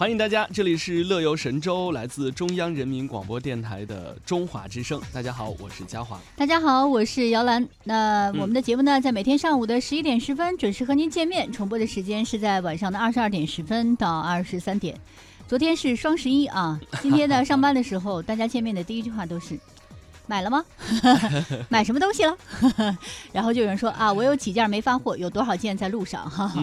欢迎大家，这里是乐游神州，来自中央人民广播电台的中华之声。大家好，我是嘉华。大家好，我是姚兰。那我们的节目呢，在每天上午的十一点十分准时和您见面，重播的时间是在晚上的二十二点十分到二十三点。昨天是双十一啊，今天呢上班的时候，大家见面的第一句话都是。买了吗？买什么东西了？然后就有人说啊，我有几件没发货，有多少件在路上？哈哈。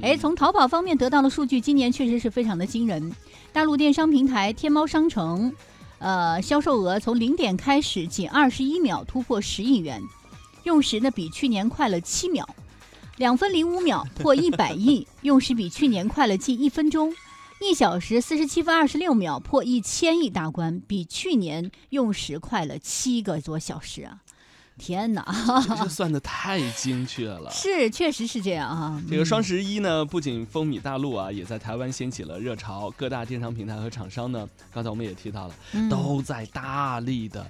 哎，从淘宝方面得到的数据，今年确实是非常的惊人。大陆电商平台天猫商城，呃，销售额从零点开始，仅二十一秒突破十亿元，用时呢比去年快了七秒，两分零五秒破一百亿，用时比去年快了近一分钟。一小时四十七分二十六秒破一千亿大关，比去年用时快了七个多小时啊！天哪，这算的太精确了。是，确实是这样啊。这个双十一呢，不仅风靡大陆啊，也在台湾掀起了热潮。各大电商平台和厂商呢，刚才我们也提到了，都在大力的。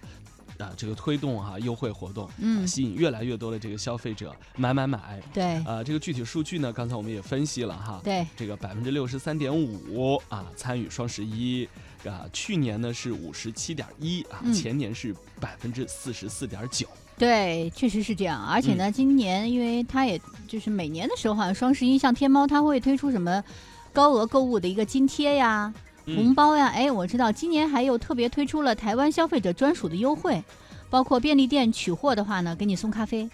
啊，这个推动哈优惠活动，嗯，吸引越来越多的这个消费者买买买。对，啊，这个具体数据呢，刚才我们也分析了哈。对，这个百分之六十三点五啊，参与双十一啊，去年呢是五十七点一啊，前年是百分之四十四点九。对，确实是这样。而且呢，今年因为它也就是每年的时候，好像双十一像天猫，它会推出什么高额购物的一个津贴呀。红包呀，哎，我知道今年还有特别推出了台湾消费者专属的优惠，包括便利店取货的话呢，给你送咖啡，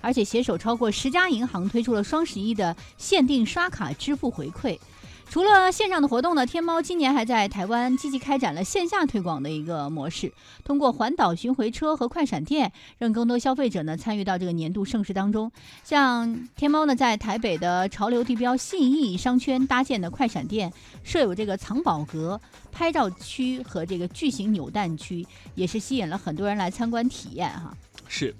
而且携手超过十家银行推出了双十一的限定刷卡支付回馈。除了线上的活动呢，天猫今年还在台湾积极开展了线下推广的一个模式，通过环岛巡回车和快闪店，让更多消费者呢参与到这个年度盛事当中。像天猫呢，在台北的潮流地标信义商圈搭建的快闪店，设有这个藏宝阁、拍照区和这个巨型扭蛋区，也是吸引了很多人来参观体验哈。是。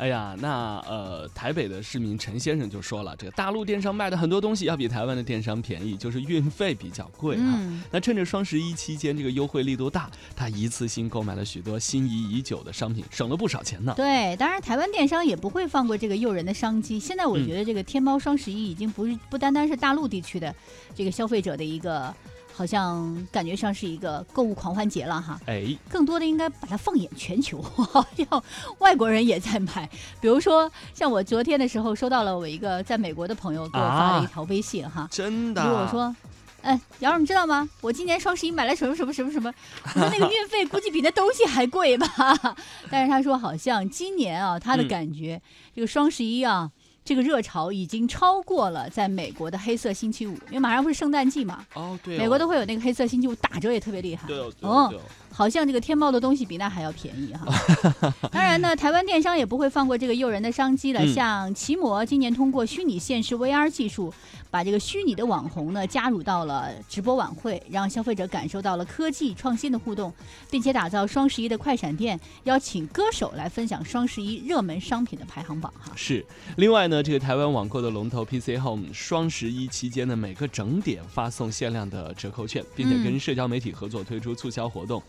哎呀，那呃，台北的市民陈先生就说了，这个大陆电商卖的很多东西要比台湾的电商便宜，就是运费比较贵啊。那趁着双十一期间这个优惠力度大，他一次性购买了许多心仪已久的商品，省了不少钱呢。对，当然台湾电商也不会放过这个诱人的商机。现在我觉得这个天猫双十一已经不是不单单是大陆地区的这个消费者的一个。好像感觉上是一个购物狂欢节了哈，哎，更多的应该把它放眼全球，好像外国人也在买。比如说，像我昨天的时候收到了我一个在美国的朋友给我发了一条微信哈，真的，我说，哎，瑶儿你知道吗？我今年双十一买了什么什么什么什么，我说那个运费估计比那东西还贵吧。但是他说好像今年啊，他的感觉这个双十一啊。这个热潮已经超过了在美国的黑色星期五，因为马上不是圣诞季嘛。哦，对。美国都会有那个黑色星期五打折也特别厉害。对哦。好像这个天猫的东西比那还要便宜哈。当然呢，台湾电商也不会放过这个诱人的商机了。像奇摩今年通过虚拟现实 VR 技术，把这个虚拟的网红呢加入到了直播晚会，让消费者感受到了科技创新的互动，并且打造双十一的快闪店，邀请歌手来分享双十一热门商品的排行榜哈。是。另外呢，这个台湾网购的龙头 PC Home 双十一期间呢每个整点发送限量的折扣券，并且跟社交媒体合作推出促销活动。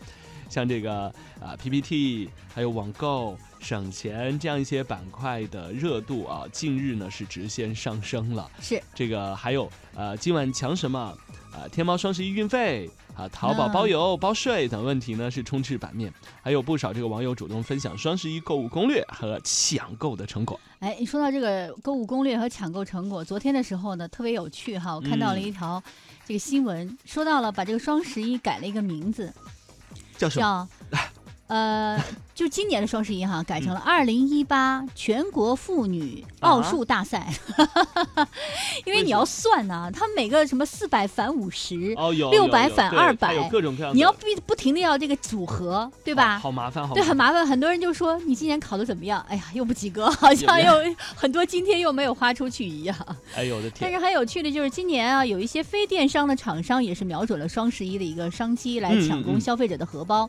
像这个啊 PPT，还有网购省钱这样一些板块的热度啊，近日呢是直线上升了。是这个还有呃今晚抢什么啊？天猫双十一运费啊，淘宝包邮包税等问题呢是充斥版面，还有不少这个网友主动分享双十一购物攻略和抢购的成果。哎，你说到这个购物攻略和抢购成果，昨天的时候呢特别有趣哈，我看到了一条这个新闻，说到了把这个双十一改了一个名字。叫叫，呃。就今年的双十一哈，改成了二零一八全国妇女奥数大赛，因为你要算呐，他每个什么四百反五十，哦有六百反二百，各种各样，你要不不停的要这个组合，对吧？好麻烦，好对，很麻烦。很多人就说你今年考的怎么样？哎呀，又不及格，好像又很多今天又没有花出去一样。哎呦我的天！但是很有趣的就是今年啊，有一些非电商的厂商也是瞄准了双十一的一个商机来抢攻消费者的荷包。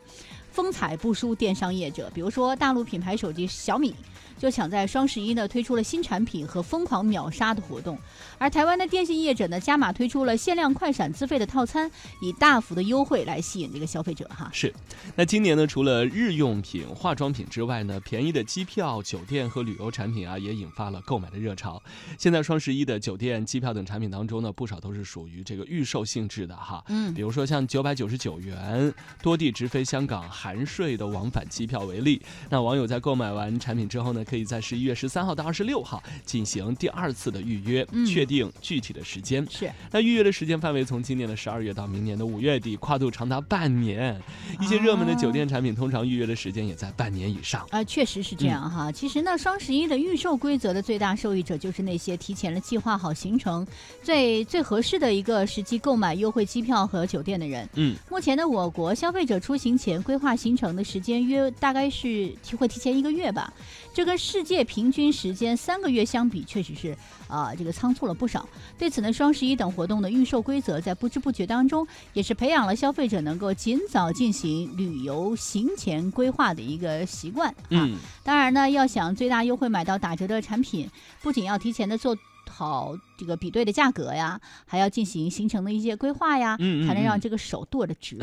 风采不输电商业者，比如说大陆品牌手机小米，就抢在双十一呢推出了新产品和疯狂秒杀的活动。而台湾的电信业者呢，加码推出了限量快闪资费的套餐，以大幅的优惠来吸引这个消费者哈。是，那今年呢，除了日用品、化妆品之外呢，便宜的机票、酒店和旅游产品啊，也引发了购买的热潮。现在双十一的酒店、机票等产品当中呢，不少都是属于这个预售性质的哈。嗯，比如说像九百九十九元多地直飞香港含税的往返机票为例，那网友在购买完产品之后呢，可以在十一月十三号到二十六号进行第二次的预约，嗯确定具体的时间。是。那预约的时间范围从今年的十二月到明年的五月底，跨度长达半年。一些热门的酒店产品通常预约的时间也在半年以上。啊，确实是这样哈。其实呢，双十一的预售规则的最大受益者就是那些提前了计划好行程、最最合适的一个时机购买优惠机票和酒店的人。嗯，目前呢，我国消费者出行前规划行程的时间约大概是提会提前一个月吧，这跟世界平均时间三个月相比，确实是啊、这个仓促了不少。对此呢，双十一等活动的预售规则在不知不觉当中，也是培养了消费者能够尽早进行旅游行前规划的一个习惯。啊，嗯，当然呢，要想最大优惠买到打折的产品，不仅要提前的做好这个比对的价格呀，还要进行行程的一些规划呀，嗯嗯才能让嗯这个手剁得直，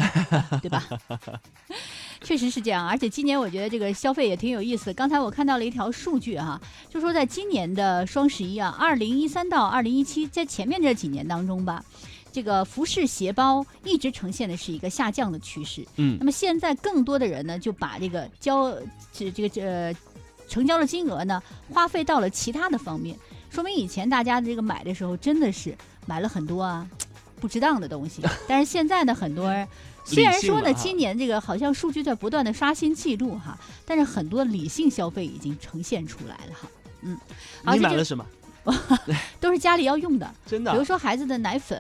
对吧？确实是这样，而且今年我觉得这个消费也挺有意思。刚才我看到了一条数据哈、就说在今年的双十一啊，二零一三到二零一七，在前面这几年当中吧，这个服饰鞋包一直呈现的是一个下降的趋势。嗯那么现在更多的人呢，就把这个交这这个这成交的金额呢，花费到了其他的方面，说明以前大家的这个买的时候真的是买了很多啊不值当的东西，但是现在呢，很多人。虽然说呢，今年这个好像数据在不断的刷新记录哈，但是很多理性消费已经呈现出来了哈。嗯，而且这你买了什么？都是家里要用的，真的比如说孩子的奶粉、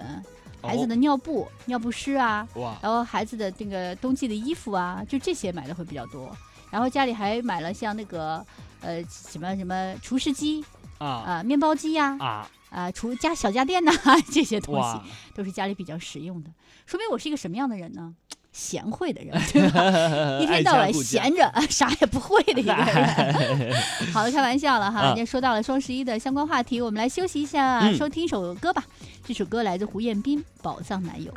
孩子哦的尿布、尿不湿啊，哇，然后孩子的那个冬季的衣服啊，就这些买的会比较多。然后家里还买了像那个呃什么什么厨师机啊啊、面包机呀、啊、啊厨家小家电呐、这些东西，都是家里比较实用的。说明我是一个什么样的人呢？贤惠的人，对吧？一天到晚闲着，啥也不会的一个人。好了，开玩笑了哈。啊人家说到了双十一的相关话题，我们来休息一下，嗯收听一首歌吧。这首歌来自胡彦斌，《宝藏男友》。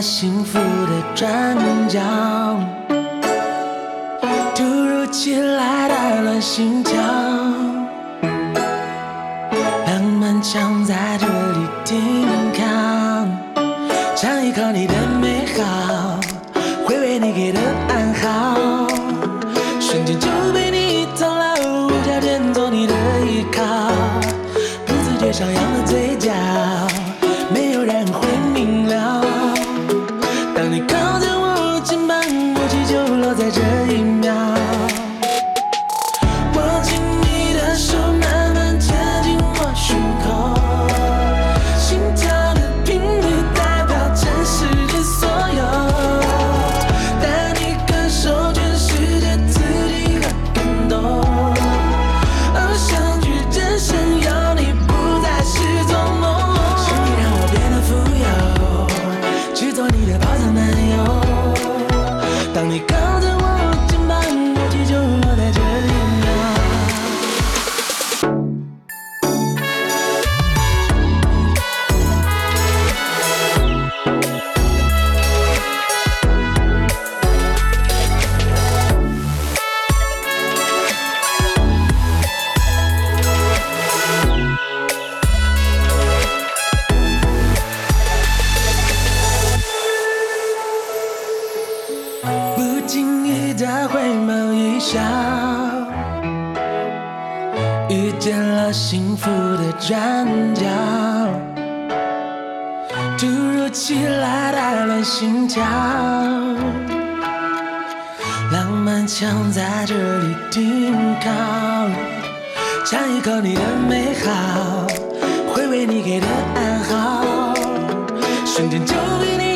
幸福的转角，突如其来的乱心跳，浪漫墙在这里停靠，想依靠你的美好，回味你给的。当你笑，遇见了幸福的转角，突如其来的乱心跳，浪漫墙在这里停靠，尝一口你的美好，回味你给的暗号，瞬间就被你